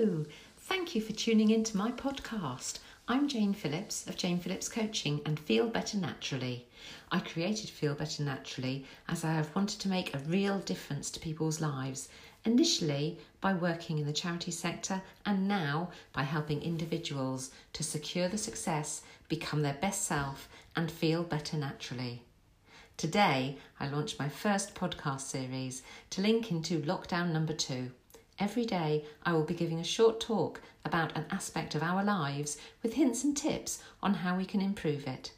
Thank you for tuning in to my podcast. I'm Jane Phillips of Jane Phillips Coaching and Feel Better Naturally. I created Feel Better Naturally as I have wanted to make a real difference to people's lives, initially by working in the charity sector and now by helping individuals to secure the success, become their best self, and feel better naturally. Today, I launched my first podcast series to link into lockdown number two. Every day, I will be giving a short talk about an aspect of our lives with hints and tips on how we can improve it.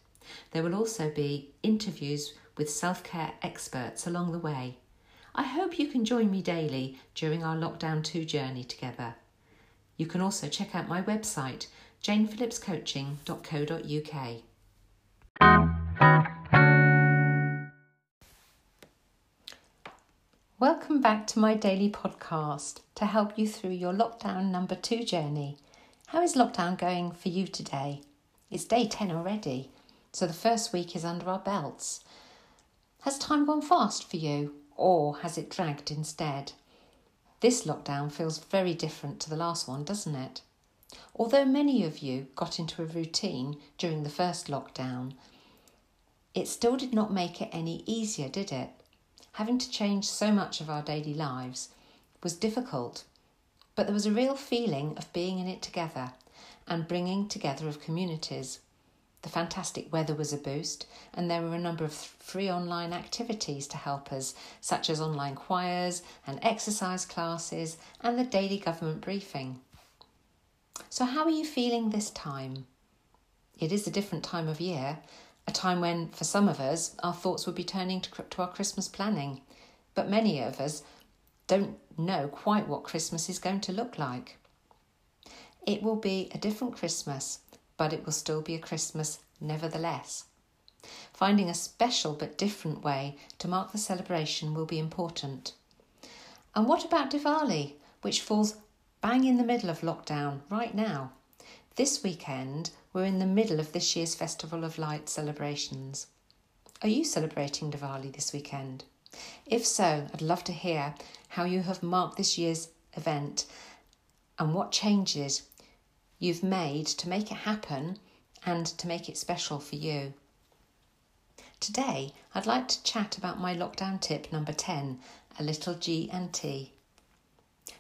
There will also be interviews with self care experts along the way. I hope you can join me daily during our Lockdown 2 journey together. You can also check out my website, janephillipscoaching.co.uk. Welcome back to my daily podcast to help you through your lockdown number two journey. How is lockdown going for you today? It's day 10 already, so the first week is under our belts. Has time gone fast for you, or has it dragged instead? This lockdown feels very different to the last one, doesn't it? Although many of you got into a routine during the first lockdown, it still did not make it any easier, did it? Having to change so much of our daily lives was difficult, but there was a real feeling of being in it together and bringing together of communities. The fantastic weather was a boost, and there were a number of free online activities to help us, such as online choirs and exercise classes and the daily government briefing. So, how are you feeling this time? It is a different time of year, a time when, for some of us, our thoughts would be turning to, to our Christmas planning. But many of us don't know quite what Christmas is going to look like. It will be a different Christmas, but it will still be a Christmas nevertheless. Finding a special but different way to mark the celebration will be important. And what about Diwali, which falls bang in the middle of lockdown right now? This weekend, we're in the middle of this year's Festival of Light celebrations. Are you celebrating Diwali this weekend? If so, I'd love to hear how you have marked this year's event and what changes you've made to make it happen and to make it special for you. Today, I'd like to chat about my lockdown tip number 10, a little G and T.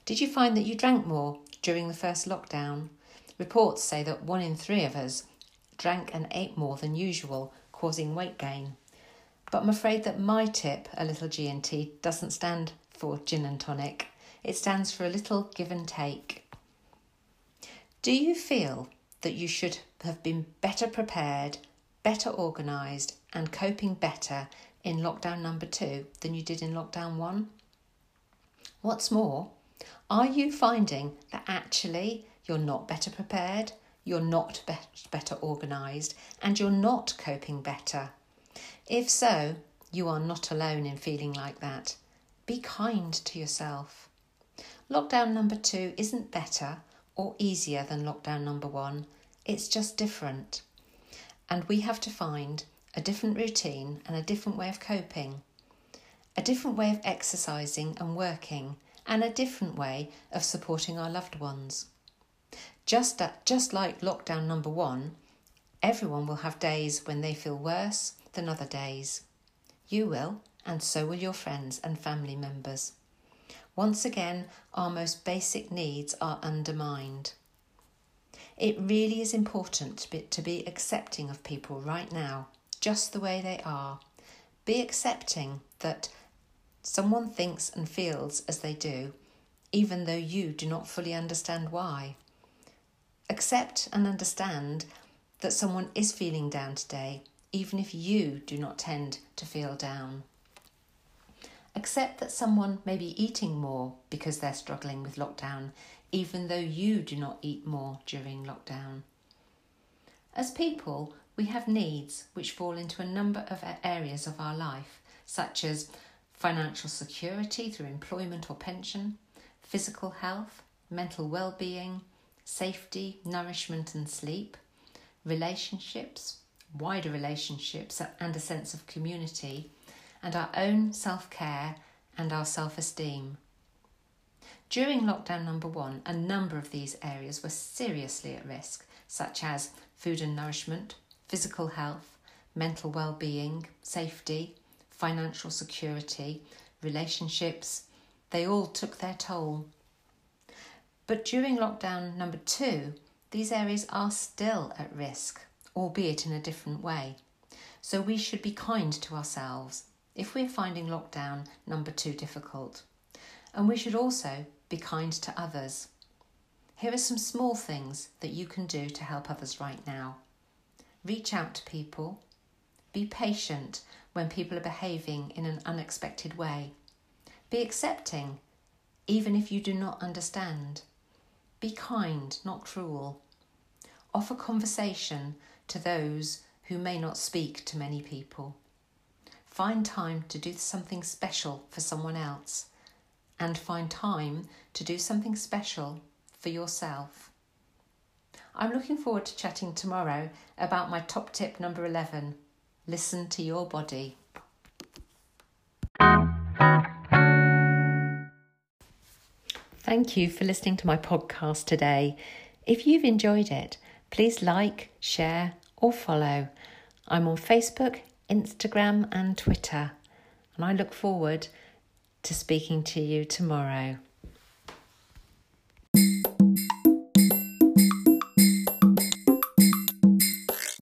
Did you find that you drank more during the first lockdown? Reports say that one in three of us drank and ate more than usual, causing weight gain. But I'm afraid that my tip, a little G&T, doesn't stand for gin and tonic. It stands for a little give and take. Do you feel that you should have been better prepared, better organised, and coping better in lockdown number two than you did in lockdown one? What's more, are you finding that actually you're not better prepared, you're not be- better organised, and you're not coping better. If so, you are not alone in feeling like that. Be kind to yourself. Lockdown number two isn't better or easier than lockdown number one, it's just different. And we have to find a different routine and a different way of coping, a different way of exercising and working, and a different way of supporting our loved ones. Just, at, just like lockdown number one, everyone will have days when they feel worse than other days. You will, and so will your friends and family members. Once again, our most basic needs are undermined. It really is important to be accepting of people right now, just the way they are. Be accepting that someone thinks and feels as they do, even though you do not fully understand why. Accept and understand that someone is feeling down today, even if you do not tend to feel down. Accept that someone may be eating more because they're struggling with lockdown, even though you do not eat more during lockdown. As people, we have needs which fall into a number of areas of our life, such as financial security through employment or pension, physical health, mental well being, safety, nourishment, and sleep, relationships, wider relationships, and a sense of community, and our own self care and our self esteem. During lockdown number one, a number of these areas were seriously at risk, such as food and nourishment, physical health, mental well-being, safety, financial security, relationships. They all took their toll. But during lockdown number two, these areas are still at risk, albeit in a different way. So we should be kind to ourselves if we're finding lockdown number two difficult. And we should also be kind to others. Here are some small things that you can do to help others right now. Reach out to people. Be patient when people are behaving in an unexpected way. Be accepting, even if you do not understand. Be kind, not cruel. Offer conversation to those who may not speak to many people. Find time to do something special for someone else and find time to do something special for yourself. I'm looking forward to chatting tomorrow about my top tip number 11 listen to your body. Thank you for listening to my podcast today. If you've enjoyed it, please like, share, or follow. I'm on Facebook, Instagram, and Twitter, and I look forward to speaking to you tomorrow.